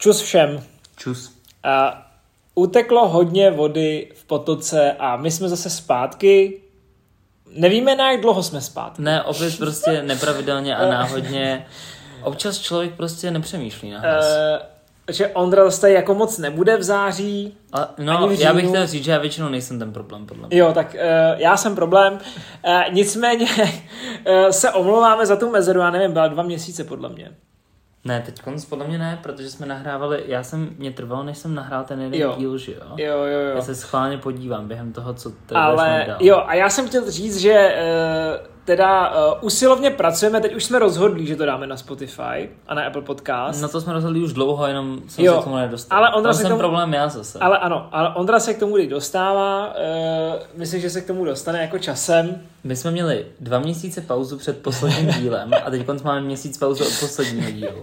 Čus všem. Čus. A uteklo hodně vody v potoce a my jsme zase zpátky. Nevíme, na jak dlouho jsme zpátky. Ne, opět prostě nepravidelně a náhodně. Občas člověk prostě nepřemýšlí na hlas. Uh, že Ondra zase jako moc nebude v září. A, no, v já bych chtěl říct, že já většinou nejsem ten problém, podle mě. Jo, tak uh, já jsem problém. Uh, nicméně uh, se omlouváme za tu mezeru, já nevím, byla dva měsíce podle mě. Ne, teď konc podle mě ne, protože jsme nahrávali, já jsem, mě trvalo, než jsem nahrál ten jeden Jo. díl, že jo? Jo, jo, jo. Já se schválně podívám během toho, co tady Ale jo, a já jsem chtěl říct, že uh, teda uh, usilovně pracujeme, teď už jsme rozhodli, že to dáme na Spotify a na Apple Podcast. No to jsme rozhodli už dlouho, jenom jsem Jo, se k tomu nedostal. ale Ondra Tam se jsem k tomu- problém já zase. Ale ano, ale Ondra se k tomu dostává, uh, myslím, že se k tomu dostane jako časem. My jsme měli dva měsíce pauzu před posledním dílem a teď máme měsíc pauzu od posledního dílu.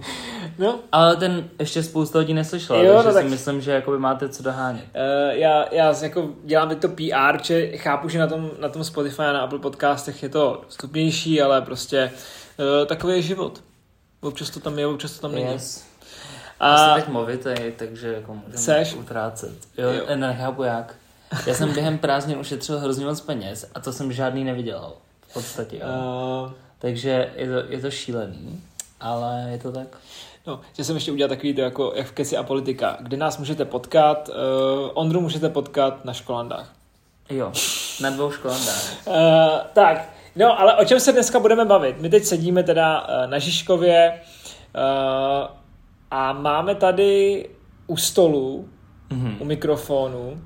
No, Ale ten ještě spousta lidí neslyšela, Jo, takže no si tak- myslím, že jakoby máte co dohánět. Uh, já, já jako dělám teď to PR, že chápu, že na tom, na tom Spotify a na Apple podcastech je to dostupnější, ale prostě uh, takový je život. Občas to tam je, občas to tam není. Yes. Já jsem A teď movitej, takže jako Seš? utrácet. Jo, Jo. jo. nechápu jak. Já jsem během prázdnin ušetřil hrozně moc peněz a to jsem žádný nevydělal. V podstatě, jo. uh, Takže je to, je to šílený, ale je to tak. no, že jsem ještě udělal takový to jako jak v Keci a politika, kde nás můžete potkat, uh, Ondru můžete potkat na školandách. Jo, na dvou školandách. Uh, tak, no, ale o čem se dneska budeme bavit? My teď sedíme teda uh, na Žižkově uh, a máme tady u stolu, Mhm. u mikrofonu,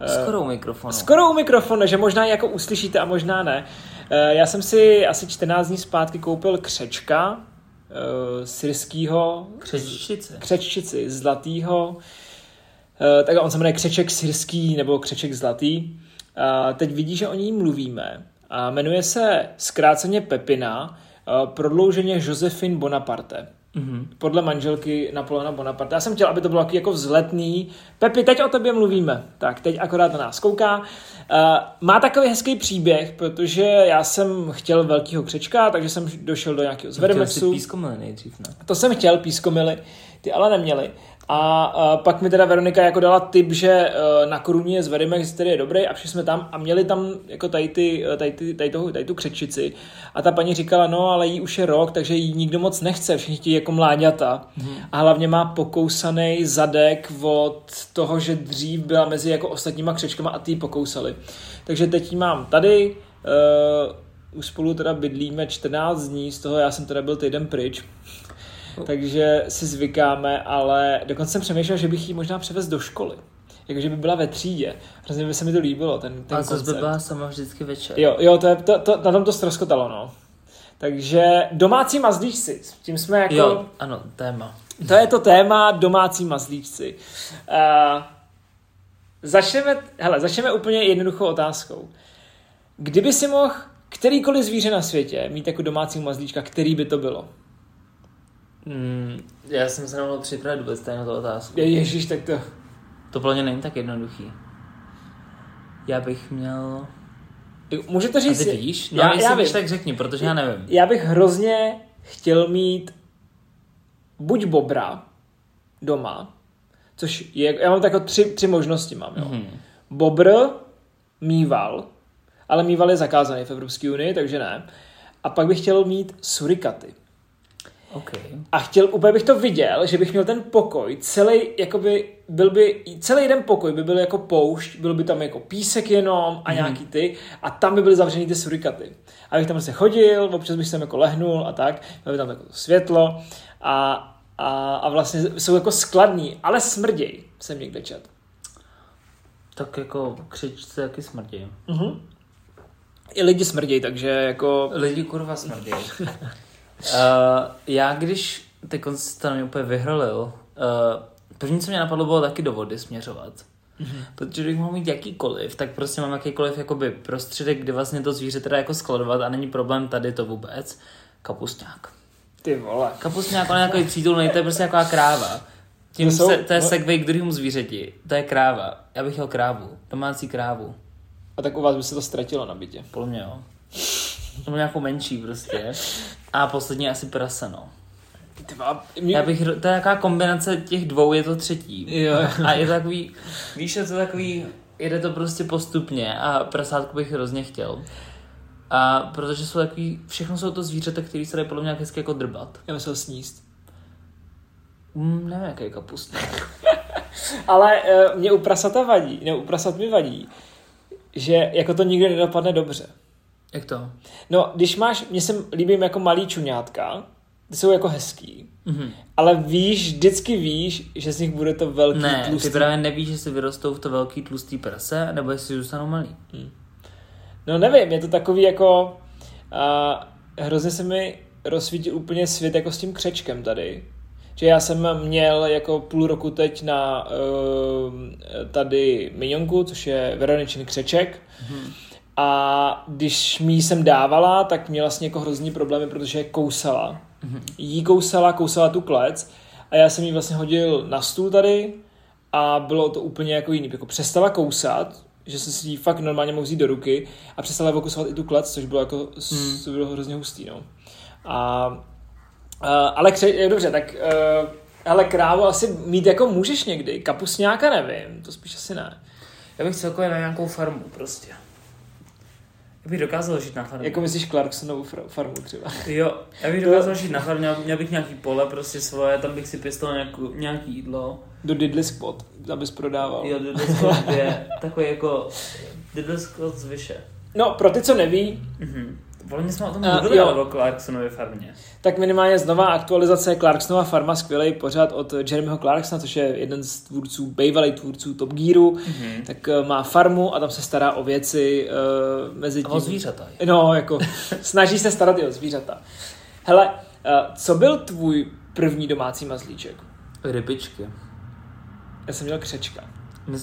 eh, Skoro u mikrofonu. Skoro u mikrofonu, že možná jako uslyšíte a možná ne. Eh, Já jsem si asi 14 dní zpátky koupil křečka uh, syrskýho, Křečice. křeččici zlatýho. Uh, tak on se jmenuje křeček syrský nebo křeček zlatý. Uh, teď vidí, že o ní mluvíme. A jmenuje se zkráceně Pepina, prodlouženě Josephine Bonaparte Mhm. podle manželky Napoleona Bonaparte. Já jsem chtěl, aby to bylo jako vzletný. Pepi, teď o tobě mluvíme. Tak, teď akorát na nás kouká. Uh, má takový hezký příběh, protože já jsem chtěl velkýho křečka, takže jsem došel do nějakého Chtěl si zvedemexu. pískomily nejdřív, ne? To jsem chtěl, pískomily, ty ale neměli. A pak mi teda Veronika jako dala tip, že eh, na koruně je Zverimex, který je dobrý a přišli jsme tam a měli tam jako tady, ty, eh, tady, ty, tady, toho, tady tu křečici a ta paní říkala, no ale jí už je rok, takže jí nikdo moc nechce, všichni chtějí jako mláďata. A hlavně má pokousaný zadek od toho, že dřív byla mezi jako ostatníma křečkama a ty ji pokousali. Takže teď ji mám tady, uh, už spolu teda bydlíme 14 dní, z toho já jsem teda byl týden pryč, takže si zvykáme, ale dokonce jsem přemýšlel, že bych ji možná převez do školy. Jakože by byla ve třídě. Hrozně by se mi to líbilo, ten, ten A co by byla sama vždycky večer. Jo, jo, to, je, to, to, na tom to ztroskotalo, no. Takže domácí mazlíčci, tím jsme jako... jo, ano, téma. To je to téma domácí mazlíčci. Uh, začneme, hele, začneme úplně jednoduchou otázkou. Kdyby si mohl kterýkoliv zvíře na světě mít jako domácí mazlíčka, který by to bylo? Mm, já jsem se nemohl připravit vůbec tady na tu otázku. Ježíš, tak to... To pro mě není tak jednoduchý. Já bych měl... Můžete A říct... ty víš? No, já, jestli já, víš, vím. tak řekni, protože já nevím. já bych hrozně chtěl mít buď bobra doma, což je, já mám tak jako tři, tři možnosti mám, jo. Mhm. Bobr, mýval, ale mýval je zakázaný v Evropské unii, takže ne. A pak bych chtěl mít surikaty. OK. A chtěl, úplně bych to viděl, že bych měl ten pokoj, celý, jakoby, byl by, celý jeden pokoj by byl jako poušť, byl by tam jako písek jenom a nějaký ty, a tam by byly zavřený ty surikaty. A bych tam prostě chodil, občas bych tam jako lehnul a tak, bylo by tam jako světlo a, a, a vlastně jsou jako skladní, ale smrděj, jsem někde čet. Tak jako křičce jaký smrdí. Mhm. I lidi smrděj, takže jako... Lidi kurva smrdí. uh, já když teď se to mě úplně vyhrlil, uh, první, co mě napadlo, bylo taky do vody směřovat. Mm-hmm. Protože když mohl mít jakýkoliv, tak prostě mám jakýkoliv jakoby prostředek, kde vlastně to zvíře teda jako skladovat a není problém tady to vůbec. Kapustňák. Ty vole. Kapustňák, on je jako přítulný, to je prostě jako kráva. Tím To jsou- se, to je segway k druhému zvířeti. To je kráva. Já bych chtěl krávu. Domácí krávu. A tak u vás by se to ztratilo na bytě. Podle mě jo. To bylo nějakou menší prostě. A poslední asi prase, no. Mě... Já bych, to je taková kombinace těch dvou, je to třetí. Jo. A je to takový, víš, je to takový, jede to prostě postupně a prasátku bych hrozně chtěl. A protože jsou takový, všechno jsou to zvířata, které se dají podle mě hezky jako drbat. Já myslel sníst. Mm, nevím, jaký kapust. Ale uh, mě u prasata vadí, ne, u prasat mi vadí, že jako to nikdy nedopadne dobře. Jak to? No, když máš, mně se líbím jako malý čuňátka, ty jsou jako hezký, Mhm. ale víš, vždycky víš, že z nich bude to velký Ne, tlustý. ty právě nevíš, jestli vyrostou v to velký tlustý prase, nebo jestli zůstanou malý. No nevím, je to takový jako, a hrozně se mi rozsvítil úplně svět jako s tím křečkem tady. Že já jsem měl jako půl roku teď na uh, tady minionku, což je Veroničin křeček. A když mi ji jsem dávala, tak měla vlastně jako hrozný problémy, protože je kousala. Jí kousala, kousala tu klec a já jsem jí vlastně hodil na stůl tady a bylo to úplně jako jiný. Jako přestala kousat, že jsem si ji fakt normálně mohl vzít do ruky a přestala okusovat i tu klec, což bylo jako hmm. to bylo hrozně hustý. No. A, a, ale kře, dobře, tak uh, ale krávu asi mít jako můžeš někdy, kapusňáka nevím, to spíš asi ne. Já bych celkově na nějakou farmu prostě. Já bych dokázal žít na farmě. Jako myslíš Clarksonovu far- farmu třeba. Jo, já bych dokázal žít na farmě, měl bych nějaký pole prostě svoje, tam bych si pěstoval nějakou, nějaký jídlo. Do Diddly Squad, abys prodával. Jo, Diddlescott je takový jako Diddlescott z Vyše. No, pro ty, co neví, Mhm. Volně jsme o tom A, mluvili, jo. ale o Clarksonově farmě. tak minimálně znova aktualizace Clarksonova farma, skvělý pořád od Jeremyho Clarksona, což je jeden z tvůrců, bývalý tvůrců Top Gearu, Mhm. tak eh, má farmu a tam se stará o věci uh, mezi A tím. o zvířata. No, jako snaží se starat i o zvířata. Hele, uh, co byl tvůj první domácí mazlíček? Rybičky. Já jsem měl křečka.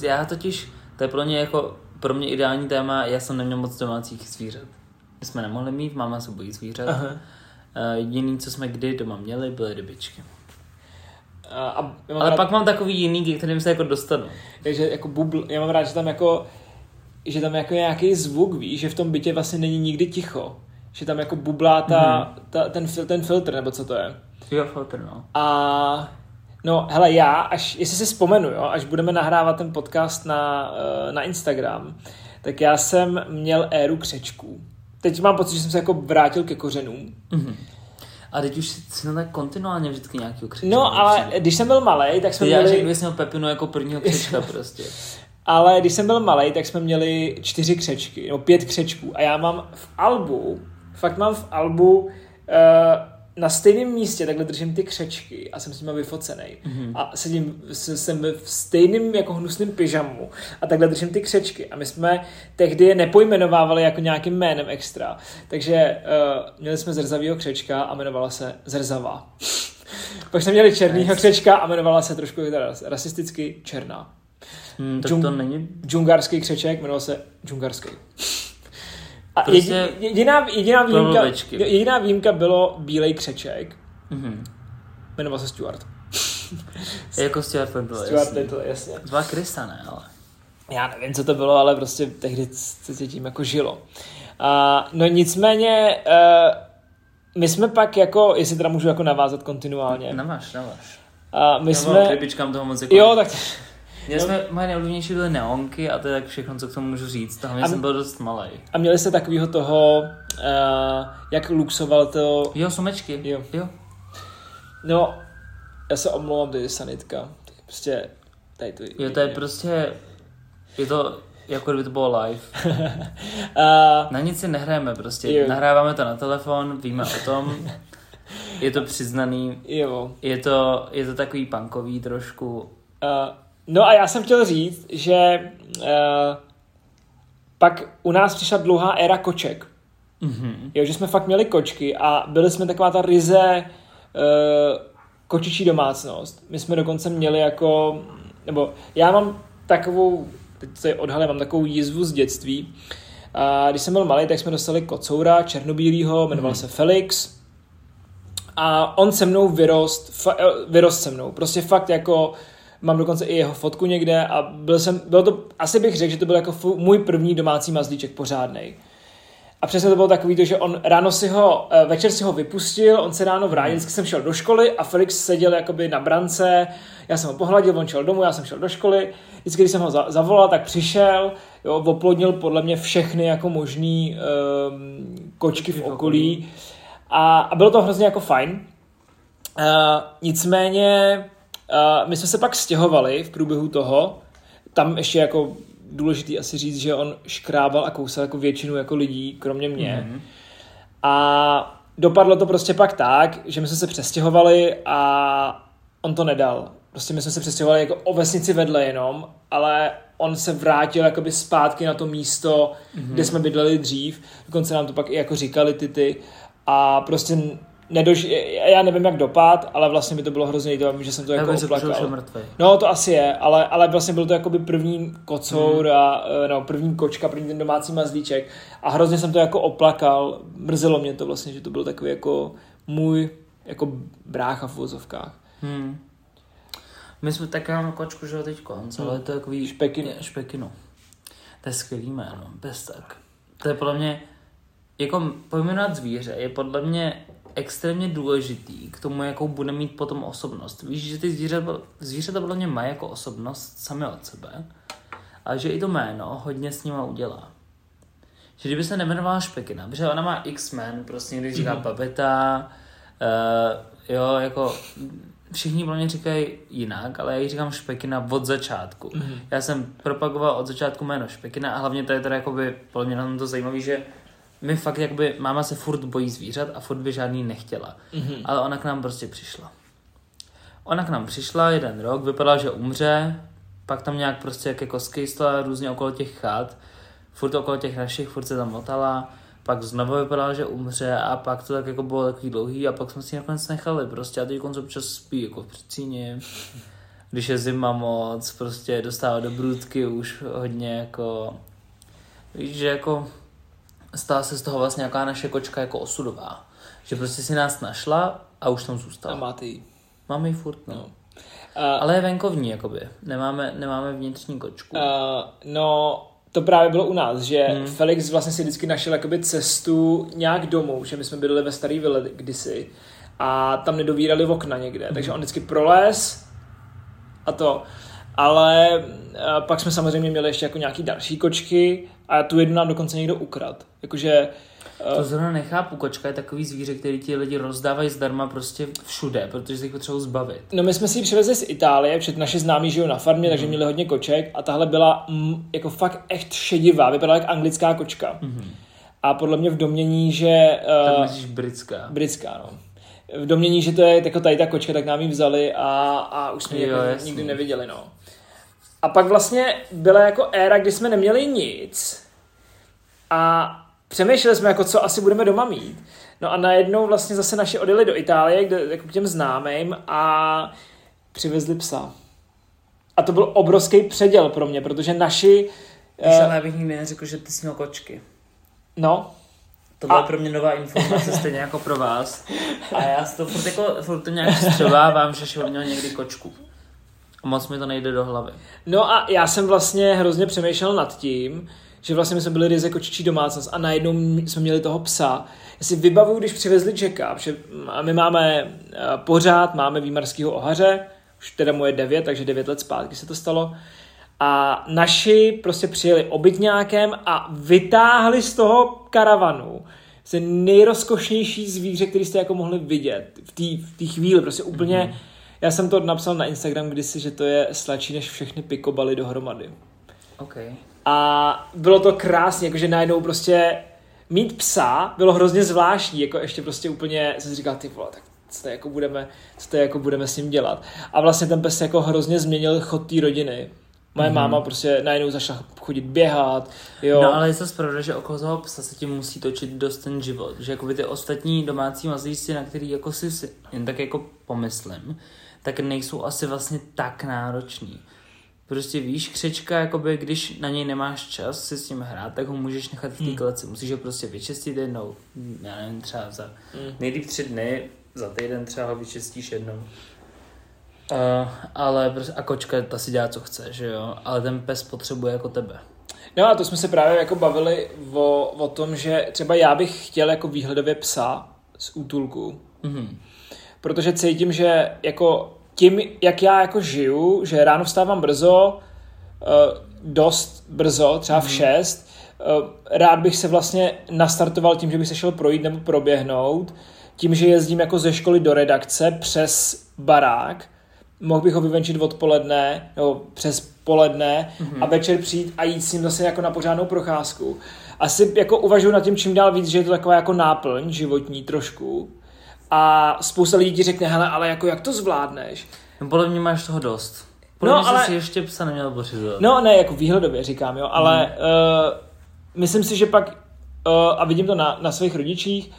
Já totiž, to je pro mě jako, pro mě ideální téma, já jsem neměl moc domácích zvířat. My jsme nemohli mít, máma se bojí zvířat. Aha. Uh, jediný, co jsme kdy doma měli, byly rybičky. A, a Ale rád, pak mám takový jiný, ke kterým se jako dostanu. Takže jako bubl, já mám rád, že tam jako že tam jako nějaký zvuk, víš, že v tom bytě vlastně není nikdy ticho. Že tam jako bublá ta, ta, ten, fil, ten filtr, nebo co to je. Jo, filtr, no. A no, hele, já, až, jestli si vzpomenu, jo, až budeme nahrávat ten podcast na, eh, na Instagram, tak já jsem měl éru křečků. Teď mám pocit, že jsem se jako vrátil ke kořenům. Mhm. A teď už si, tak kontinuálně vždycky nějaký křečka. No, ale když jsem byl malý, tak jsme Ty já, měli... kdybys měl Pepinu jako prvního křečka prostě. Ale když jsem byl malý, tak jsme měli čtyři křečky, nebo pět křečků. A já mám v albu, fakt mám v albu uh, na stejném místě takhle držím ty křečky a jsem s nimi vyfocený. Mm-hmm. A sedím, jsem v stejném jako hnusném pyžamu a takhle držím ty křečky. A my jsme tehdy je nepojmenovávali jako nějakým jménem extra. Takže uh, měli jsme zrzavýho křečka a jmenovala se Zrzava. Pak jsme měli černýho křečka a jmenovala se trošku teda rasisticky Černá. Hmm, tak Džung- to není... džungarský křeček, jmenoval se džungarský. A Prostě jedi- jediná, jediná, výjimka, jediná výjimka bylo bílej křeček, Mhm. jmenoval se Stuart. Jako Stuart Little, Stuart jasně. Little, jasně. Dva Krista, ne, ale. Já nevím, co to bylo, ale prostě tehdy se tím jako žilo. A, no nicméně, uh, my jsme pak jako, jestli teda můžu jako navázat kontinuálně, Naváž, naváž. a my Já jsme, rybičkám toho moc jako... jo, tak Já jsme, moje nejoblíbenější byly neonky a to je tak všechno, co k tomu můžu říct. Hlavně A- jsem byl dost malý. a měli se takového toho, uh, jak luxoval to, Jo, sumečky. Jo. jo. no, já se omlouvám, to je sanitka, prostě tady to Jo, to je prostě... Je to jako kdyby to bylo live. a, Na nic si nehrajeme prostě. Jo. Nahráváme to na telefon, víme o tom. Je to přiznaný. jo, Je to, je to takový punkový trošku. Uh, no a já jsem chtěl říct, že uh, pak u nás přišla dlouhá éra koček. Mhm. Jo, že jsme fakt měli kočky a byli jsme taková ta ryze uh, kočičí domácnost. My jsme dokonce měli jako, nebo já mám takovou, teď se odhalím, mám takovou jízvu z dětství. A když jsem byl malý, tak jsme dostali kocoura černobílýho, jmenoval se Felix. A on se mnou vyrost, fa, eh, vyrost se mnou. Prostě fakt jako, mám dokonce i jeho fotku někde a byl jsem, byl to, asi bych řekl, že to byl jako můj první domácí mazlíček pořádnej. A přesně to bylo takový to, že on ráno si ho, eh, večer si ho vypustil, on se ráno vrátil, vždycky jsem šel do školy a Felix seděl jakoby na brance, já jsem ho pohladil, on šel domů, já jsem šel do školy, vždycky, když jsem ho zavolal, tak přišel, jo, oplodnil podle mě všechny jako možný um, kočky v okolí a, a bylo to hrozně jako fajn. Uh, nicméně uh, my jsme se pak stěhovali v průběhu toho, tam ještě jako důležitý asi říct, že on škrábal a kousal jako většinu jako lidí, kromě mě. Mm-hmm. A dopadlo to prostě pak tak, že my jsme se přestěhovali a on to nedal. Prostě my jsme se přestěhovali jako o vesnici vedle jenom, ale on se vrátil jakoby zpátky na to místo, mm-hmm. kde jsme bydleli dřív. Dokonce nám to pak i jako říkali ty ty. A prostě nedož, já nevím, jak dopad, ale vlastně by to bylo hrozně líto, že jsem to jako oplakal. No, to asi je, ale, ale vlastně byl to jako by první kocour hmm. a no, první kočka, první ten domácí mazlíček a hrozně jsem to jako oplakal. Mrzelo mě to vlastně, že to byl takový jako můj jako brácha v vozovkách. Hmm. My jsme tak máme kočku, že teď konc, ale hmm. to je takový... Špekino. špekino. To je skvělý jméno, bez tak. To je podle mě, jako pojmenovat zvíře je podle mě extrémně důležitý k tomu, jakou bude mít potom osobnost. Víš, že ty zvířata, zvířata podle mě mají jako osobnost sami od sebe, ale že i to jméno hodně s nima udělá. Že kdyby se nemenovala Špekina, protože ona má X-Men, prostě někdy říká mm-hmm. Babeta, uh, jo, jako všichni pro mě říkají jinak, ale já ji říkám Špekina od začátku. Mm-hmm. Já jsem propagoval od začátku jméno Špekina a hlavně to je teda jakoby, podle mě na tom to zajímavé, že my fakt jakby, máma se furt bojí zvířat a furt by žádný nechtěla. Mm-hmm. Ale ona k nám prostě přišla. Ona k nám přišla jeden rok, vypadala, že umře, pak tam nějak prostě jak jako skejstla různě okolo těch chat, furt okolo těch našich, furt se tam motala, pak znovu vypadala, že umře a pak to tak jako bylo takový dlouhý a pak jsme si nakonec nechali prostě a teď konc občas spí jako v předcíně. Když je zima moc, prostě dostává do brůdky už hodně jako, víš, že jako stala se z toho vlastně nějaká naše kočka jako osudová. Že prostě si nás našla a už tam zůstala. A máte ji. Máme ji furt, no. no. Uh, Ale je venkovní, jakoby. Nemáme, nemáme vnitřní kočku. Uh, no, to právě bylo u nás, že hmm. Felix vlastně si vždycky našel jakoby cestu nějak domů, že my jsme byli ve starý vile kdysi a tam nedovírali okna někde, hmm. takže on vždycky prolez a to. Ale pak jsme samozřejmě měli ještě jako nějaký další kočky a tu jednu nám dokonce někdo ukrad. Jakože eh, to zrovna nechápu, kočka je takový zvíře, který ti lidi rozdávají zdarma prostě všude, protože se jich potřebují zbavit. No my jsme si ji přivezli z Itálie, protože naši známí žijou na farmě, mm. takže měli hodně koček a tahle byla mm, jako fakt echt šedivá, vypadala jak anglická kočka. Mm. A podle mě v domění, že... Uh, tak myslíš britská. Britská, no. V domění, že to je jako tady ta kočka, tak nám ji vzali a, a už jsme ji jako nikdy neviděli, no. A pak vlastně byla jako éra, kdy jsme neměli nic a přemýšleli jsme, jako co asi budeme doma mít. No a najednou vlastně zase naši odjeli do Itálie, kde, jako k těm známým a přivezli psa. A to byl obrovský předěl pro mě, protože naši... Víš, uh, ale já bych nikdy neřekl, že ty jsi měl kočky. No. To byla a... pro mě nová informace, stejně jako pro vás. A já si to furt, jako, furt to nějak střevávám, že Šivor měl někdy kočku. Moc mi to nejde do hlavy. No a já jsem vlastně hrozně přemýšlel nad tím, že vlastně my jsme byli ryze kočičí domácnost a najednou jsme měli toho psa. Já si vybavuju, když přivezli Jacka, že my máme eh, pořád, máme výmarského ohaře, už teda moje devět, takže devět let zpátky se to stalo. A naši prostě přijeli obytňákem a vytáhli z toho karavanu se nejrozkošnější zvíře, který jste jako mohli vidět v té chvíli, prostě úplně mm-hmm já jsem to napsal na Instagram kdysi, že to je sladší než všechny pikobaly dohromady. Okay. A bylo to krásně, jakože najednou prostě mít psa bylo hrozně zvláštní, jako ještě prostě úplně jsem si říkal, ty vole, tak co to jako budeme, co to jako budeme s ním dělat. A vlastně ten pes jako hrozně změnil chod té rodiny. Moje mm-hmm. máma prostě najednou začala chodit běhat, jo. No ale je to pravda, že okolo toho psa se tím musí točit dost ten život, že jako by ty ostatní domácí mazlíci, na který jako si jen tak jako pomyslím, tak nejsou asi vlastně tak nároční. Prostě víš, křečka, jakoby, když na něj nemáš čas si s ním hrát, tak ho můžeš nechat v té hmm. kleci. Musíš ho prostě vyčistit jednou, já nevím, třeba za hmm. nejlíp tři dny, za týden třeba ho vyčistíš jednou. Uh, ale prostě, a kočka ta si dělá, co chce, že jo? Ale ten pes potřebuje jako tebe. No a to jsme se právě jako bavili o, o tom, že třeba já bych chtěl jako výhledově psa z útulku. Mm-hmm. Protože cítím, že jako tím, jak já jako žiju, že ráno vstávám brzo, eh, dost brzo, třeba v 6, rád bych se vlastně nastartoval tím, že bych se šel projít nebo proběhnout, tím, že jezdím jako ze školy do redakce přes barák, mohl bych ho vyvenčit odpoledne nebo přes poledne mm-hmm. a večer přijít a jít s ním zase jako na pořádnou procházku. Asi jako uvažuji nad tím čím dál víc, že je to taková jako náplň životní trošku. A spousta lidí ti řekne, hele, ale jako jak to zvládneš? No, podle mě máš toho dost. Podle No, mě ale- jsi si ještě psa neměl pořizovat. No ne, jako výhledově říkám, jo, ale hmm. uh, myslím si, že pak, uh, a vidím to na, na svých rodičích,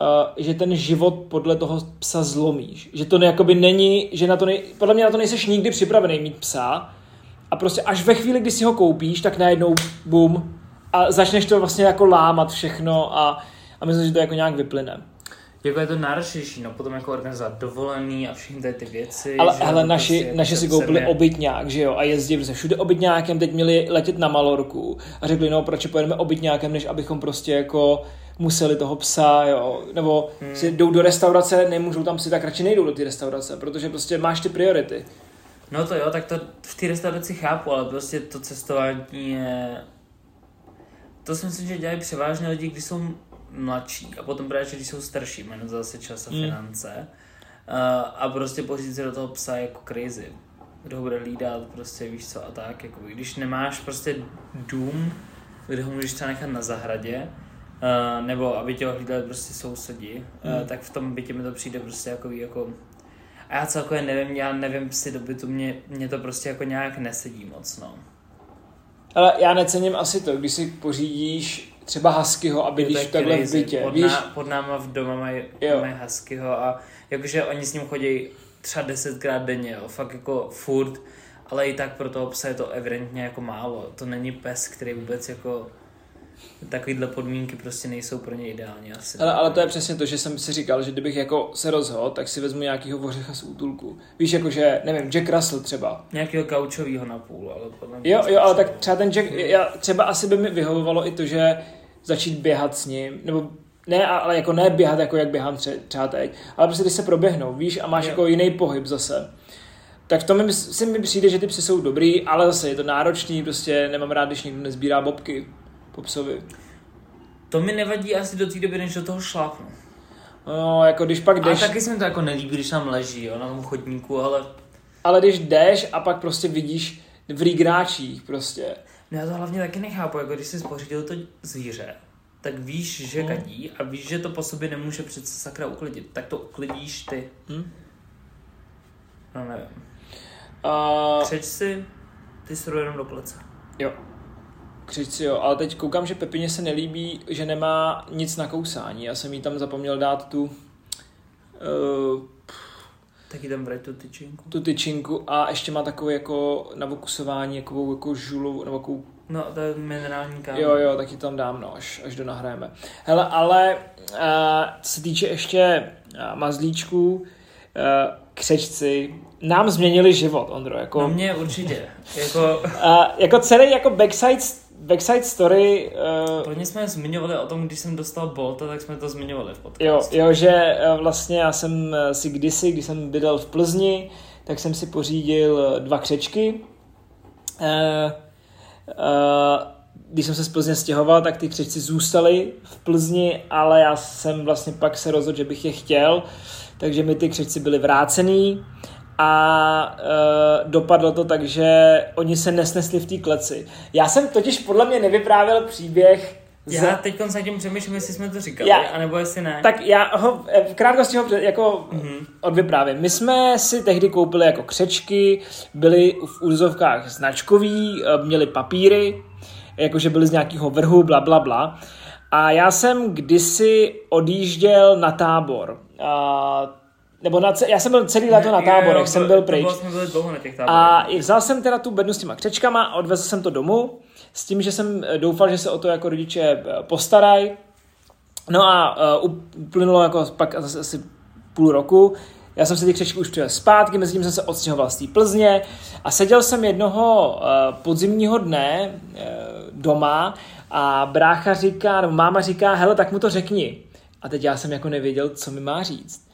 uh, že ten život podle toho psa zlomíš. Že to jakoby není, že na to nej, podle mě na to nejseš nikdy připravený mít psa a prostě až ve chvíli, kdy si ho koupíš, tak najednou bum a začneš to vlastně jako lámat všechno a, a myslím, že to jako nějak vyplyne. Jako je to náročnější, no potom jako organizovat dovolený a všechny ty věci. Ale že to naši, prostě naši si se koupili mě- obytňák, že jo, a jezdí prostě všude obytňákem, teď měli letět na Malorku a řekli, no proč pojedeme obytňákem, než abychom prostě jako museli toho psa, jo, nebo hmm. si jdou do restaurace, nemůžou tam si, tak radši nejdou do ty restaurace, protože prostě máš ty priority. No to jo, tak to v té restauraci chápu, ale prostě to cestování je... To si myslím, že dělají převážně lidi, když jsou mladší a potom právě, když jsou starší, to zase čas a Mm. finance. Uh, a prostě pořídit si do toho psa jako crazy. Kdo ho bude hlídat, prostě víš co a tak. Jako, když nemáš prostě dům, kde ho můžeš třeba nechat na zahradě, uh, nebo aby tě ho hlídali prostě sousedi, Mm. uh, tak v tom bytě mi to přijde prostě jako, jako a já celkově nevím, já nevím si do bytu, mě, mě to prostě jako nějak nesedí moc, no. Ale já necením asi to, když si pořídíš třeba huskyho a bydlíš takhle v bytě, Pod, víš? ná, pod náma v doma mají, mají huskyho a jakože oni s ním chodí třeba desetkrát denně, jo, fakt jako furt, ale i tak pro toho psa je to evidentně jako málo. To není pes, který vůbec jako takovýhle podmínky prostě nejsou pro ně ideální asi. Ale, ale to je přesně to, že jsem si říkal, že kdybych jako se rozhodl, tak si vezmu nějakýho vořecha z útulku. Víš, jakože, nevím, Jack Russell třeba. Nějakého gaučovýho na půl, ale podle mě Jo, jo, ale tak třeba ten Jack, já, třeba asi by mi vyhovovalo i to, že začít běhat s ním, nebo ne, ale jako ne běhat, jako jak běhám tře, třeba teď, ale prostě když se proběhnou, víš, a máš Jo. jako jiný pohyb zase. Tak to mi, si mi přijde, že ty psy jsou dobrý, ale zase je to náročný, prostě nemám rád, když někdo nezbírá bobky po psovi. To mi nevadí asi do té doby, než do toho šlápnu. No, jako když pak A jdeš, taky se mi to jako nelíbí, když tam leží, jo, na tom chodníku, ale ale když jdeš a pak prostě vidíš v rýgráčích prostě. No já to hlavně taky nechápu, jako když jsi spořídil to zvíře, tak víš, že No. kadí a víš, že to po sobě nemůže přece sakra uklidit, tak to uklidíš ty. Hm? No nevím. A, Křeč si, ty si jenom do plece. jo. Křič si jo, ale teď koukám, že Pepině se nelíbí, že nemá nic na kousání. Já jsem jí tam zapomněl dát tu, uh, Taky tam vrať tu tyčinku. tu tyčinku a ještě má takovou jako na vokusování, jako, jako žulu, nebo takovou No, to je minerální káva. Jo, jo, tak ji tam dám, no, až, až donahrajeme. Hele, ale uh, co se týče ještě uh, mazlíčků, uh, křečci, nám změnili život, Ondro, jako, No mě určitě. Jako, uh, jako celý jako backside, backside story, uh, Plně jsme zmiňovali o tom, když jsem dostal Bolta, tak jsme to zmiňovali v jo, podcastu. jo, že uh, vlastně já jsem uh, si kdysi, když jsem bydlel v Plzni, tak jsem si pořídil uh, dva křečky. Uh, uh, když jsem se z Plzně stěhoval, tak ty křečci zůstaly v Plzni, ale já jsem vlastně pak se rozhodl, že bych je chtěl, takže mi ty křečci byly vrácený a uh, dopadlo to tak, že oni se nesnesli v té kleci. Já jsem totiž podle mě nevyprávěl příběh Já teď se tím přemýšlím, jestli jsme to říkali, Já- anebo jestli ne. tak já ho v krátkosti ho před- jako mm-hmm. odvyprávím. My jsme si tehdy koupili jako křečky, byly v úzovkách značkový, eh, měli papíry, jakože byly z nějakého vrhu, bla, bla, bla. A já jsem kdysi odjížděl na tábor. A, nebo na, já jsem byl celý léto na táborech, jsem byl pryč. To bylo, jsme byli dlouho na těch táborech. A vzal jsem teda tu bednu s těma křečkama a odvezl jsem to domů s tím, že jsem eh, doufal, že se o to jako rodiče eh, postarají. No a uh, uplynulo jako pak zase asi půl roku. Já jsem si ty křečky už přivez zpátky, mezi tím jsem se odstěhoval z té Plzně a seděl jsem jednoho uh, podzimního dne uh, doma a brácha říká, nebo máma říká, hele, tak mu to řekni. A teď já jsem jako nevěděl, co mi má říct.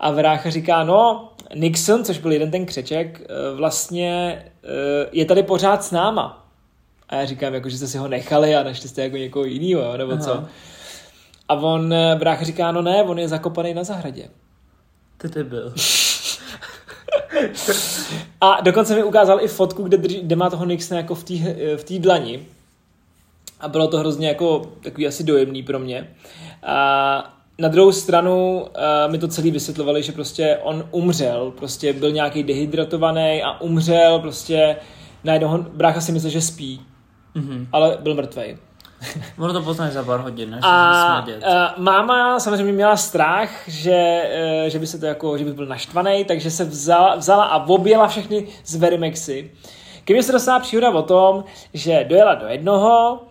A brácha říká, no, Nixon, což byl jeden ten křeček, uh, vlastně uh, je tady pořád s náma. A já říkám, jako, že jste si ho nechali a našli jste jako někoho jiného, nebo Aha. co. A on, brácha říká, no ne, on je zakopaný na zahradě. Ty ty byl. a dokonce mi ukázal i fotku, kde, drží, kde má toho Nixona jako v té v tý dlani. A bylo to hrozně jako takový asi dojemný pro mě. A na druhou stranu uh, mi to celý vysvětlovali, že prostě on umřel, prostě byl nějaký dehydratovaný a umřel, prostě najednou brácha si myslel, že spí, mm-hmm. ale byl mrtvý. Ono to poznáš za pár hodin, než a, a máma samozřejmě měla strach, že, e, že by se to jako, že by byl naštvaný, takže se vzala, vzala a objela všechny z Verimexy. Ke mně se dostala příhoda o tom, že dojela do jednoho,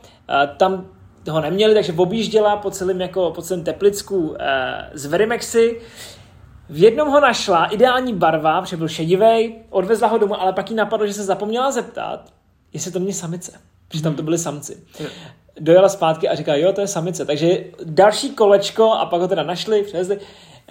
tam ho neměli, takže objížděla po celém, jako, po celém Teplicku e, z Verimexy. V jednom ho našla, ideální barva, protože byl šedivý, odvezla ho domů, ale pak jí napadlo, že se zapomněla zeptat, jestli to mě samice. Protože tam to byli samci dojela zpátky a říká, jo, to je samice. Takže další kolečko a pak ho teda našli, převezli.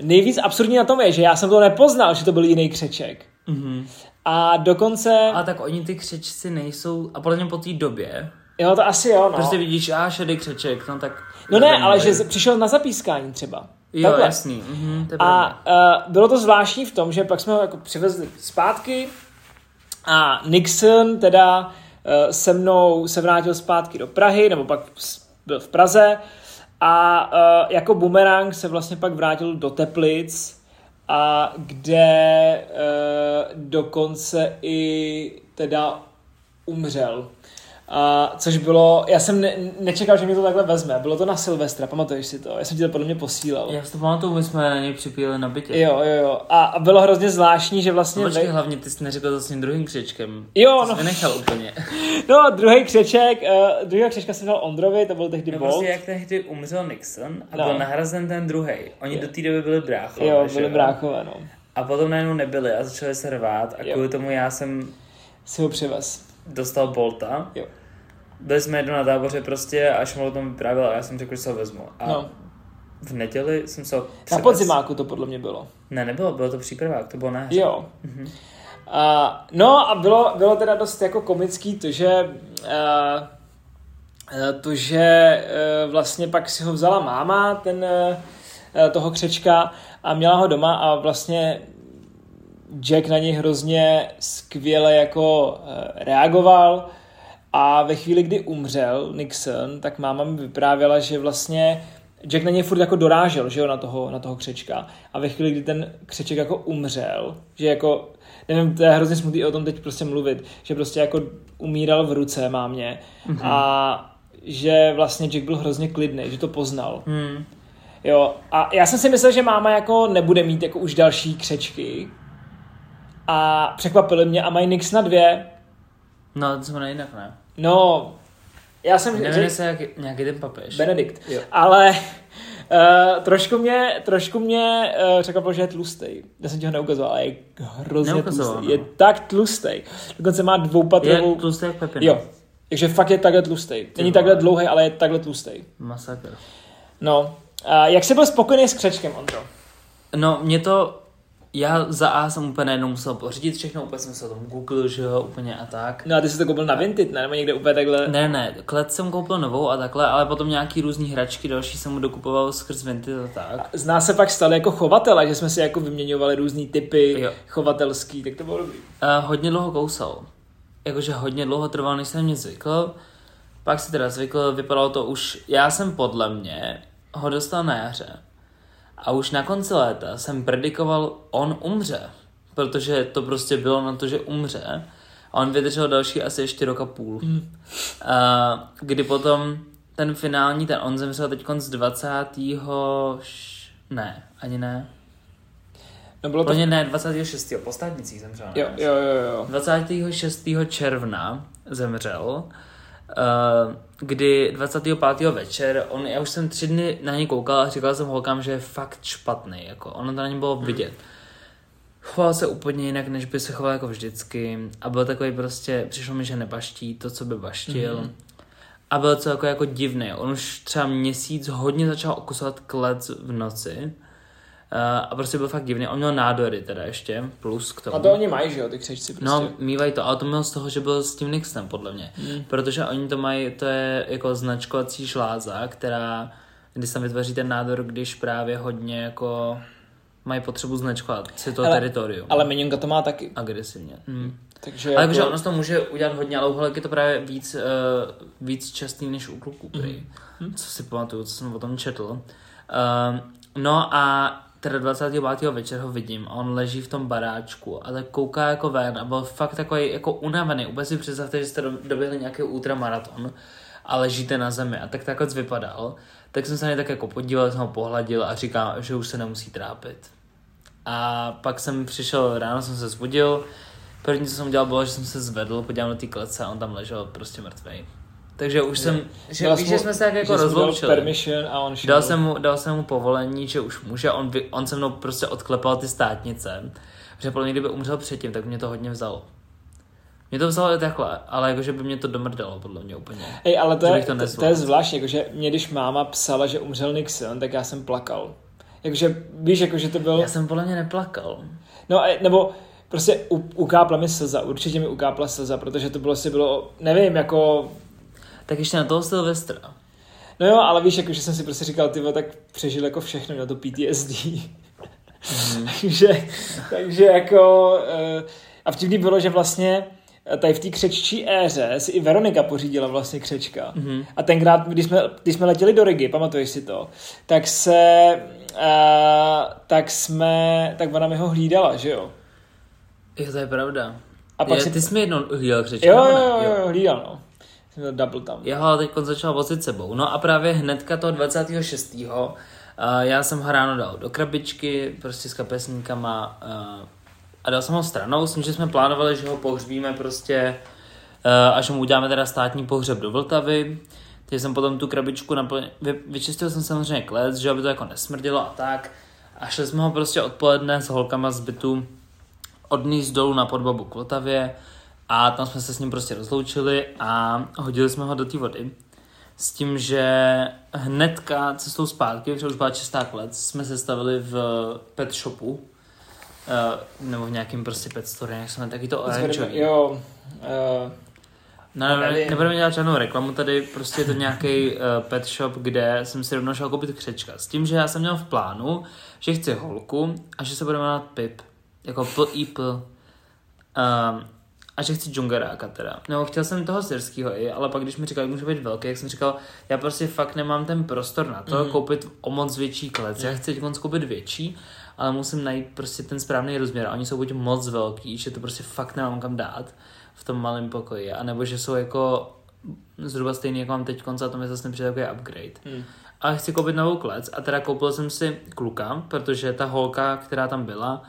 Nejvíc absurdní na tom je, že já jsem to nepoznal, že to byl jiný křeček. Mm-hmm. A dokonce... A tak oni ty křečci nejsou, a podle mě po té době, Jo, to asi jo, no. Prostě vidíš, a šedý křeček, no tak... No ne, ale že přišel na zapískání třeba. Jo, Takhle. jasný. Mhm, a uh, bylo to zvláštní v tom, že pak jsme ho jako přivezli zpátky a Nixon teda Eh, se mnou se vrátil zpátky do Prahy, nebo pak byl v Praze a eh, jako bumerang se vlastně pak vrátil do Teplic, a kde eh, dokonce i teda umřel. A, což bylo, já jsem ne, nečekal, že mi to takhle vezme. Bylo to na Silvestra, pamatuješ si to? Já jsem ti to podle mě posílal. Já si to pamatuju, my jsme na něj připíjeli na bytě. Jo, jo, jo. A, a bylo hrozně zvláštní, že vlastně... No, počkej, ve... hlavně ty jsi neřekl to s tím druhým křečkem. Jo, no. nechal úplně. no, druhý křeček, uh, druhý křečka jsem dal Ondrovi, to byl tehdy no, Bolt. Prostě jak tehdy umřel Nixon a no. byl nahrazen ten druhý. Oni jo. do té doby byli bráchové. Jo, byli bráchové, no. A potom najednou nebyli a začali se rvát a jo. kvůli tomu já jsem... Si ho přivez. Dostal Bolta. Jo byli jsme jednou na táboře prostě a Šmol o tom vyprávěl a já jsem řekl, že se ho vezmu. A no. v neděli jsem se ho přivez. Na podzimáku to podle mě bylo. Ne, nebylo, bylo to přípravák, to bylo na Jo. Mm-hmm. Uh, no a bylo, bylo teda dost jako komický to, že uh, to, že uh, vlastně pak si ho vzala máma, ten uh, toho křečka a měla ho doma a vlastně Jack na něj hrozně skvěle jako uh, reagoval, a ve chvíli, kdy umřel Nixon, tak máma mi vyprávěla, že vlastně Jack na něj furt jako dorážel, že jo, na toho, na toho křečka. A ve chvíli, kdy ten křeček jako umřel, že jako, nevím, to je hrozně smutný o tom teď prostě mluvit, že prostě jako umíral v ruce mámě mm-hmm. a že vlastně Jack byl hrozně klidný, že to poznal. Mm. Jo, a já jsem si myslel, že máma jako nebude mít jako už další křečky a překvapili mě a mají Nix na dvě. No, to jsme jinak, ne? No, já jsem... Nevím, se jak, nějaký ten papež. Benedikt. Jo. Ale uh, trošku mě, trošku mě uh, překvapilo, že je tlustý. Já jsem ti ho neukazoval, ale je hrozně tlustý. No. Je tak tlustý. Dokonce má dvoupatrovou... Je tlustý jak Pepino. Jo. Takže fakt je takhle tlustý. Není takhle dlouhý, ale je takhle tlustý. Masakr. No. Uh, jak jsi byl spokojený s křečkem, Ondro? No, mě to já za A jsem úplně najednou musel pořídit všechno, úplně jsem se o tom Google, že jo, úplně a tak. No a ty jsi to koupil na Vinted, ne? Nebo někde úplně takhle? Ne, ne, klec jsem koupil novou a takhle, ale potom nějaký různý hračky další jsem mu dokupoval skrz Vinted a tak. Z nás se pak stali jako chovatele, že jsme si jako vyměňovali různý typy jo. chovatelský, tak to bylo dobrý. Uh, hodně dlouho kousal. Jakože hodně dlouho trval, než jsem mě zvykl. Pak si teda zvykl, vypadalo to už, já jsem podle mě ho dostal na jaře a už na konci léta jsem predikoval, on umře, protože to prostě bylo na to, že umře. A on vydržel další asi ještě roka půl. Mm. A, kdy potom ten finální, ten on zemřel teď z 20. Ne, ani ne. No bylo to... Plně ne, 26. po státnicích zemřel. Jo, jo, jo, jo. 26. června zemřel. Uh, kdy 25. večer, on, já už jsem tři dny na něj koukal a říkal jsem holkám, že je fakt špatný, jako ono to na něm bylo hmm. vidět. choval se úplně jinak, než by se choval jako vždycky a byl takový prostě, přišlo mi, že nebaští to, co by baštil. Mm-hmm. A byl to jako, jako divný. On už třeba měsíc hodně začal okusovat klec v noci. Uh, a prostě byl fakt divný. On měl nádory teda ještě, plus k tomu. A to oni mají, že jo, ty křečci prostě. No, mývají to, ale to měl z toho, že byl s tím Nixem, podle mě. Mm. Protože oni to mají, to je jako značkovací žláza, která, když se vytvoří ten nádor, když právě hodně jako mají potřebu značkovat si to Ale- teritorium. Ale Minionka to má taky. Agresivně. Mm. Takže Ale jako... jakože ono to může udělat hodně, ale u holek je to právě víc, uh, víc častý než u kluků, prý. Mhm. Co si pamatuju, co jsem o tom četl. Uh, no a teda 25. večer ho vidím a on leží v tom baráčku a tak kouká jako ven a byl fakt takový jako unavený. Úplně si představte, že jste do- doběhli nějaký ultramaraton a ležíte na zemi a tak takhle vypadal. Tak jsem se na něj tak jako podíval, jsem ho pohladil a říkám, že už se nemusí trápit. A pak jsem přišel, ráno jsem se zbudil, první, co jsem udělal, bylo, že jsem se zvedl, podíval na ty klece a on tam ležel prostě mrtvej. Takže už jsem, že, víš, že jsme se tak jako rozloučili. a on šel. Dal jsem, mu, dal jsem mu povolení, že už může, on, on se mnou prostě odklepal ty státnice. Že podle mě, kdyby umřel předtím, tak mě to hodně vzalo. Mě to vzalo i takhle, ale jakože by mě to domrdalo, podle mě úplně. Ej, ale to je, to to, to, je zvláštní, jakože mě když máma psala, že umřel Nixon, tak já jsem plakal. Jakože, víš, jakože to byl... Já jsem podle mě neplakal. No, a- nebo prostě u, ukápla mi slza, určitě mi ukápla slza, protože to bylo si bylo, nevím, jako... Tak ještě na toho Silvestra. No jo, ale víš, jakože jsem si prostě říkal, ty tak přežil jako všechno, na to PTSD. Mhm. takže, takže jako... eh, A vtipný bylo, že vlastně eh, tady v té křeččí éře si i Veronika pořídila vlastně křečka. Mhm. A tenkrát, když jsme, když jsme letěli do Rigi, pamatuješ si to, tak se, uh, tak jsme, tak ona mi ho hlídala, že jo? Jo, to je pravda. A pak je, si- Ty jsi mi jednou hlídal křečka, Jo, jo, jo, jo, hlídal, no. Měl double tam. Já ho teď začal vozit sebou. No a právě hnedka toho 26. Uh, já jsem ho ráno dal do krabičky, prostě s kapesníkama uh, a dal jsem ho stranou, s tím, že jsme plánovali, že ho pohřbíme prostě, uh, až mu uděláme teda státní pohřeb do Vltavy. Takže jsem potom tu krabičku naplnil, vy, vyčistil jsem samozřejmě klec, že aby to jako nesmrdilo a tak. A šli jsme ho prostě odpoledne s holkama z bytu odníst dolů na podbabu k Vltavě a tam jsme se s ním prostě rozloučili a hodili jsme ho do té vody. S tím, že hnedka cestou zpátky, protože už byla čistá klec, jsme se stavili v pet shopu, uh, nebo v nějakým prostě pet store, jak jsme taky to oranžový. Jo, uh, No, ne, nebudeme dělat žádnou reklamu tady, prostě je to nějaký uh, pet shop, kde jsem si rovnou šel koupit křečka. S tím, že já jsem měl v plánu, že chci holku a že se bude jmenovat Pip. Jako P-I-P. Um, a že chci džungaráka teda. No, chtěl jsem toho syrského i, ale pak když mi říkal, že může být velký, jak jsem říkal, já prostě fakt nemám ten prostor na to, mm-hmm. koupit o moc větší klec. Já chci teď koupit větší, ale musím najít prostě ten správný rozměr. A oni jsou buď moc velký, že to prostě fakt nemám kam dát v tom malém pokoji, anebo že jsou jako zhruba stejný, jako mám teď konce a to mi zase nepřijde takový upgrade. Hmm. A chci koupit novou klec a teda koupil jsem si kluka, protože ta holka, která tam byla,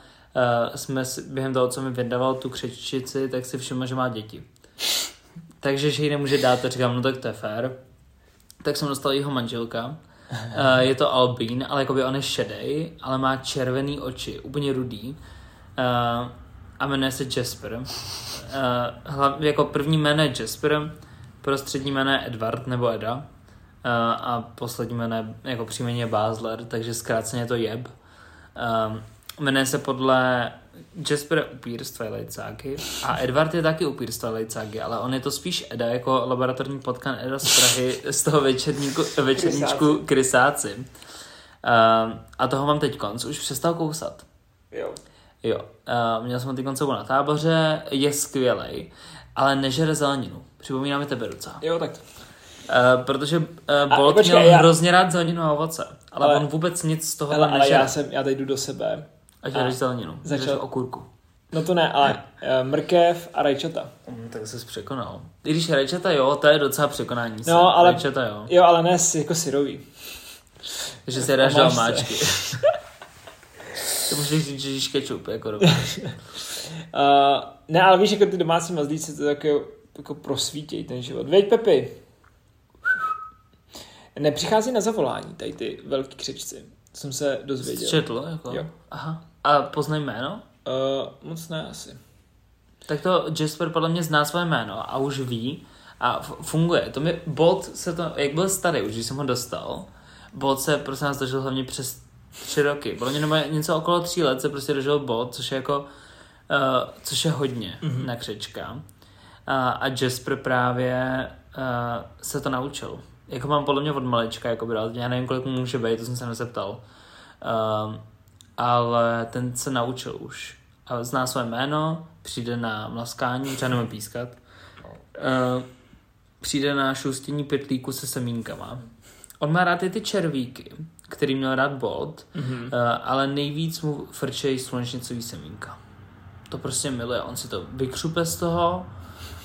jsme si, během toho, co mi vydával tu křeččici, tak si všiml, že má děti. Takže, že ji nemůže dát, tak říkám, no tak to je fér. Tak jsem dostal jeho manželka. Uh, je to Albín, ale jakoby on je šedej, ale má červený oči, úplně rudý. Uh, a jmenuje se Jasper. Uh, hlav, jako první jméno je Jasper, prostřední jméno je Edward nebo Eda. Uh, a poslední jméno je, jako příjmení je takže zkráceně je to Jeb. Um, jmenuje se podle Jasper upír z Twilight a Edward je taky upír z Twilight ale on je to spíš Eda jako laboratorní potkan Eda z Prahy z toho večerníku, večerníčku Krysáci. Um, a toho mám teď konc, už přestal kousat. jo. Jo, uh, měl jsem ho teď sebou na táboře, je skvělej, ale nežere zeleninu. Připomíná mi tebe docela. Jo, tak Uh, protože uh, Bolt počkej, měl já- hrozně rád zeleninu a ovoce, ale, ale Ale- on vůbec nic z toho ale, ale nežere. já jsem, já teď jdu do sebe. A žereš zeleninu, začal- okurku. No to ne, ale uh, mrkev a rajčata. Mm, tak jsi překonal. I když rajčata jo, to je docela překonání. se. No, ale- Rajčata jo. Jo, ale ne jako syrový. Takže si dáš do se. omáčky. to můžeš říct, že jíš kečup, jako. Uh, ne, ale víš, jako ty domácí mazlíci to tak jako, jako prosvítějí ten život. Veď, Pepi. Nepřichází na zavolání tady ty velký křečci. Jsem se dozvěděl. Četl, jako. Jo. Aha. A poznaj jméno? Uh, moc ne asi. Tak to Jasper podle mě zná své jméno a už ví a f- funguje. To mi Bolt se to, jak byl starý už, když jsem ho dostal, Bolt se prostě nás dožil hlavně přes tři roky. Podle mě nebo něco okolo tří let se prostě dožil Bolt, což je jako, uh, což je hodně mm-hmm. na křečka. Uh, a Jasper právě uh, se to naučil. Jako mám podle mě od malička, jako bral, já nevím, kolik mu může být, to jsem se nezeptal. Uh, ale ten se naučil už. A zná své jméno, přijde na mlaskání, třeba nemůže pískat. Uh, přijde na šustění pytlíku se semínkama. On má rád i ty červíky, který měl rád Bolt, mm-hmm. uh, ale nejvíc mu frčejí slunečnicový semínka. To prostě miluje. On si to vykřupe z toho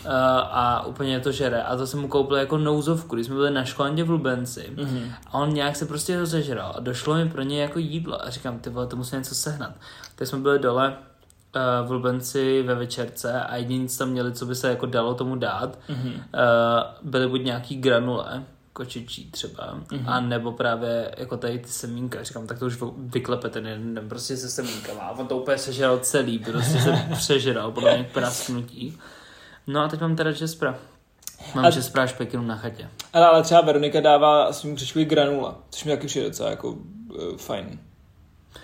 uh, a úplně to žere. A to jsem mu koupil jako nouzovku, když jsme byli na školandě v Lubenci. Mm-hmm. A on nějak se prostě rozežral a došlo mi pro něj jako jídlo. A říkám, ty vole, to musím něco sehnat. Tak jsme byli dole uh, v Lubenci ve večerce a jediný, co tam měli, co by se jako dalo tomu dát, mm-hmm. uh, byly buď nějaký granule, kočičí třeba, mm-hmm. a nebo právě jako tady ty semínka. Říkám, tak to už vyklepe ten jeden den prostě se semínkama. A on to úplně sežral celý, prostě se přežral, podle mě prasknutí. No a teď mám teda Jaspera. Mám a... Jaspera špekinu na chatě. Ale, ale třeba Veronika dává svým křečkovi granula, což mi taky přijde docela jako uh, fajn.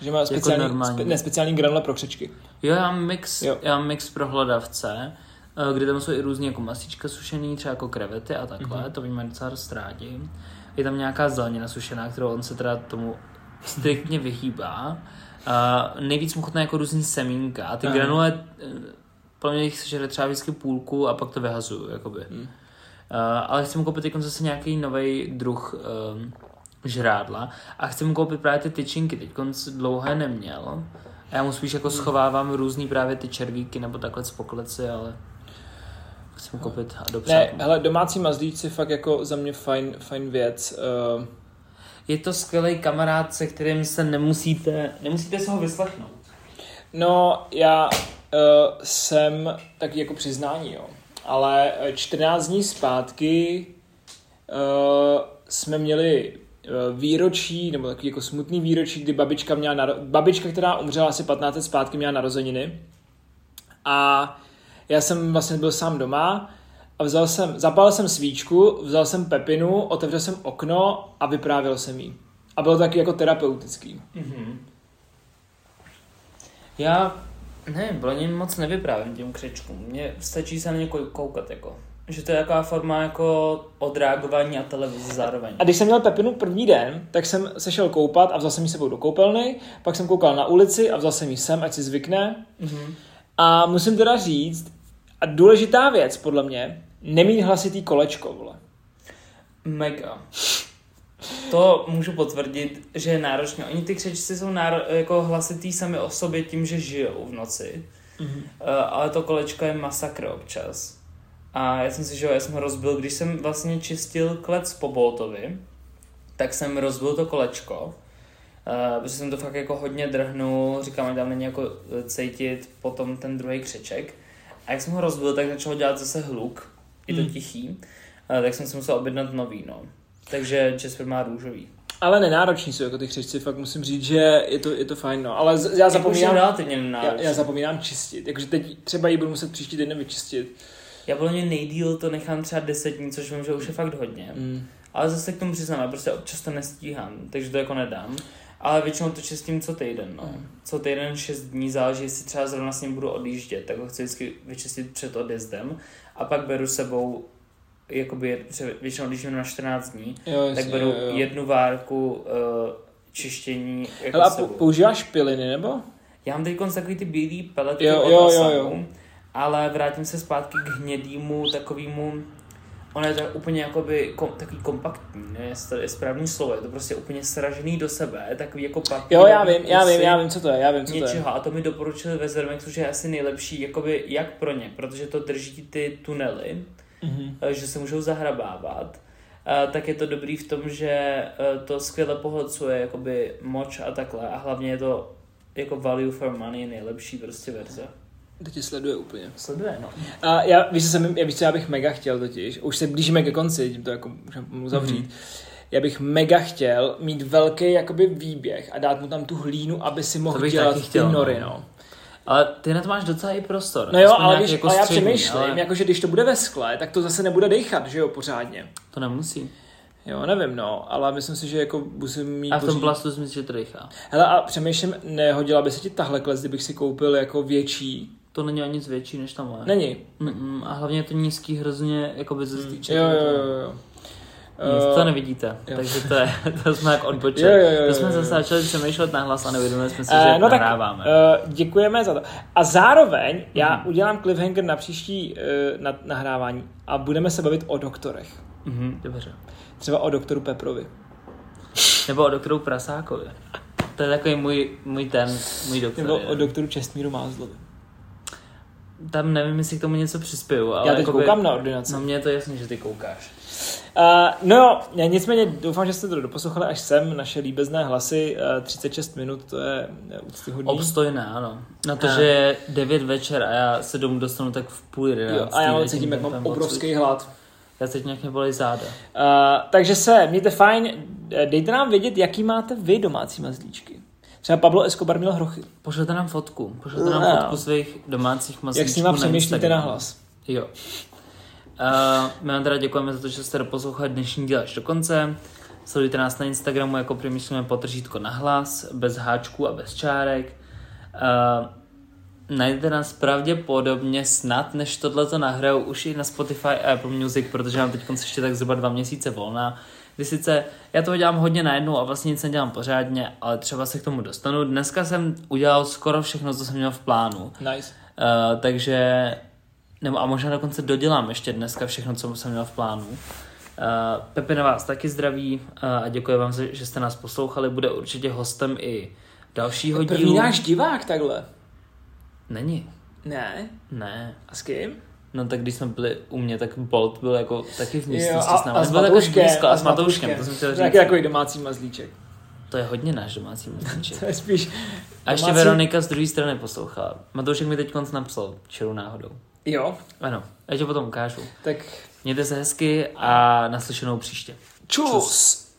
Že má speciální, jako spe, ne, speciální granule pro křečky. Jo, já mám mix, jo. já mám mix pro hlodavce, kde tam jsou i různé jako masička sušený, třeba jako krevety a takhle, mm-hmm. to víme docela dost rádi. Je tam nějaká zelenina sušená, kterou on se teda tomu striktně vyhýbá. Uh, nejvíc mu chutná jako různý semínka a ty Aha. granule, pro mě jich sežere třeba vždycky půlku a pak to vyhazuju, jakoby. Mm. Uh, ale chci mu koupit teď zase nějaký nový druh um, žrádla a chci mu koupit právě ty tyčinky, teď dlouhé neměl. A já mu spíš jako schovávám různý právě ty červíky nebo takhle z pokleci, ale chci mu koupit a dopřát. Ne, hele, domácí mazlíci fakt jako za mě fajn, fajn věc. Uh... Je to skvělý kamarád, se kterým se nemusíte, nemusíte se ho vyslechnout. No, já uh, jsem taky jako přiznání, jo. Ale 14 dní zpátky uh, jsme měli výročí, nebo takový jako smutný výročí, kdy babička měla, naro... babička, která umřela asi 15 let zpátky, měla narozeniny. A já jsem vlastně byl sám doma a vzal jsem, zapal jsem svíčku, vzal jsem pepinu, otevřel jsem okno a vyprávěl jsem jí. A bylo taky jako terapeutický. Mm-hmm. Já ne, pro ně moc nevyprávím těm křečkům. Mně stačí se na ně koukat jako. Že to je jaká forma jako odreagování a televize zároveň. A když jsem měl Pepinu první den, tak jsem se šel koupat a vzal jsem ji sebou do koupelny, pak jsem koukal na ulici a vzal jsem ji sem, ať si zvykne. Mm-hmm. A musím teda říct, a důležitá věc podle mě, nemít hlasitý kolečko, vole. Mega. To můžu potvrdit, že je náročné. Oni ty křečci jsou náro- jako hlasitý sami o sobě tím, že žijou v noci. Mm-hmm. Uh, ale to kolečko je masakr občas. A já jsem si, že jo, já jsem ho rozbil, když jsem vlastně čistil klec po Boltovi, tak jsem rozbil to kolečko, uh, protože jsem to fakt jako hodně drhnul, říkám, že tam není jako cítit potom ten druhý křeček. A jak jsem ho rozbil, tak začal dělat zase hluk, je to hmm. tichý, uh, tak jsem si musel objednat nový, no. Takže Jasper má růžový. Ale nenároční jsou jako ty křečci, fakt musím říct, že je to, je to fajn, no. Ale z, já zapomínám, já, já zapomínám čistit, jakože teď třeba ji budu muset příští den vyčistit. Já podle mě nejdíl to nechám třeba 10 dní, což vím, že už je fakt hodně. Mm. Ale zase k tomu přiznám, já prostě občas to nestíhám, takže to jako nedám. Ale většinou to čistím co týden, no. Mm. Co týden 6 dní záleží, jestli třeba zrovna s ním budu odjíždět, tak ho chci vždycky vyčistit před odjezdem. A pak beru sebou jakoby, většinou když jdu na 14 dní, jo, jasně, tak beru jo, jo. jednu várku uh, čištění jako Hele, a používáš piliny, nebo? Já mám teď takový ty bílý pelety jo, od jo, jo, jo ale vrátím se zpátky k hnědýmu takovému ono je to úplně jakoby kom, takový kompaktní, ne, je správný slovo, je to prostě úplně sražený do sebe, takový jako papír. Jo, já vím, já vím, já vím, co to je, já vím, co něčeho, to je. a to mi doporučili ve že je asi nejlepší, jakoby jak pro ně, protože to drží ty tunely, mm-hmm. že se můžou zahrabávat, tak je to dobrý v tom, že e, to skvěle pohlcuje jakoby moč a takhle a hlavně je to jako value for money nejlepší prostě verze. Teď tě sleduje úplně. Sleduje, no. A já, víš, co, jsem, já, víš, co já bych mega chtěl totiž, už se blížíme ke konci, tím to jako můžeme zavřít. Mm-hmm. Já bych mega chtěl mít velký jakoby výběh a dát mu tam tu hlínu, aby si mohl dělat chtěl, ty nory, no. Ale ty na to máš docela i prostor. No jo, ale, víš, jako ale já střední, přemýšlím, ale jakože když to bude ve skle, tak to zase nebude dechat, že jo, pořádně. To nemusí. Jo, nevím, no, ale myslím si, že jako musím mít A v tom pořídit- plastu si myslím, že to dechá. Hele, a přemýšlím, nehodila by se ti tahle klec, kdybych si koupil jako větší. To není o nic větší než ta moje. Není. Mm-mm, a hlavně je to nízký hrozně, jako by ze stýček. Jo, jo, jo, jo. Nic, Eh, to nevidíte, jo. takže to, je, to jsme jak odbočili. Jo, jo, jo, to jsme jo, jo. zase začali přemýšlet nahlas a neuvědomili jsme si, Eh, že no tak nahráváme. uh, děkujeme za to. A zároveň já Mhm. udělám cliffhanger na příští uh, na, nahrávání a budeme se bavit o doktorech. Mhm, dobře. Třeba o doktoru Peprovi. Nebo o doktoru Prasákovi. To je takový můj, můj ten, můj doktor. Nebo o doktoru Čestmíru Mázlovi. Tam nevím, jestli k tomu něco přispěju, ale Já teď jakoby- koukám na ordinaci. No mně je to jasný, že ty koukáš. Uh, no jo, nicméně doufám, že jste to doposlouchali až sem, naše líbezné hlasy, uh, 36 minut, to je eh, úctyhodný. Obstojné, ano. Na to, A- že je 9 večer a já se domů dostanu tak v půl jo, jedenáctý. a já mám cítím, jak mám obrovský hlad. Já teď nějak mě bolí záda. Uh, takže se mějte fajn, eh, dejte nám vědět, jaký máte vy domácí mazlíčky. Třeba Pablo Escobar měl hrochy. Pošlete nám fotku. Pošlete nám No. fotku svých domácích mazlíčků Jak s nima přemýšlíte na hlas. Jo. Uh, my vám teda děkujeme za to, že jste doposlouchali dnešní díl až do konce. Sledujte nás na Instagramu jako přemýšlíme potržítko na hlas, bez háčků a bez čárek. Uh, najdete nás pravděpodobně snad, než tohle to nahraju, už i na Spotify a Apple Music, protože mám teď ještě tak zhruba dva měsíce volna. Kdy sice já toho dělám hodně najednou a vlastně nic nedělám pořádně, ale třeba se k tomu dostanu. Dneska jsem udělal skoro všechno, co jsem měl v plánu. Nice. Uh, takže, nebo a možná dokonce dodělám ještě dneska všechno, co jsem měl v plánu. Uh, Pepe na vás taky zdraví uh, a děkuji vám, že jste nás poslouchali. Bude určitě hostem i dalšího První dílu. náš divák takhle. Není. Ne. Ne. A s kým? No tak když jsme byli u mě, tak Bolt byl jako taky v místnosti s námi. a s takový Matouškem. blízko, a s Matouškem, to jsem chtěl říct. takový domácí mazlíček. To je hodně náš domácí mazlíček. To je spíš A ještě domácí- Veronika z druhé strany poslouchala. Matoušek mi teď konc napsal, čirou náhodou. Jo, Ano, já ti potom ukážu. tak Mějte se hezky a naslyšenou příště. čus.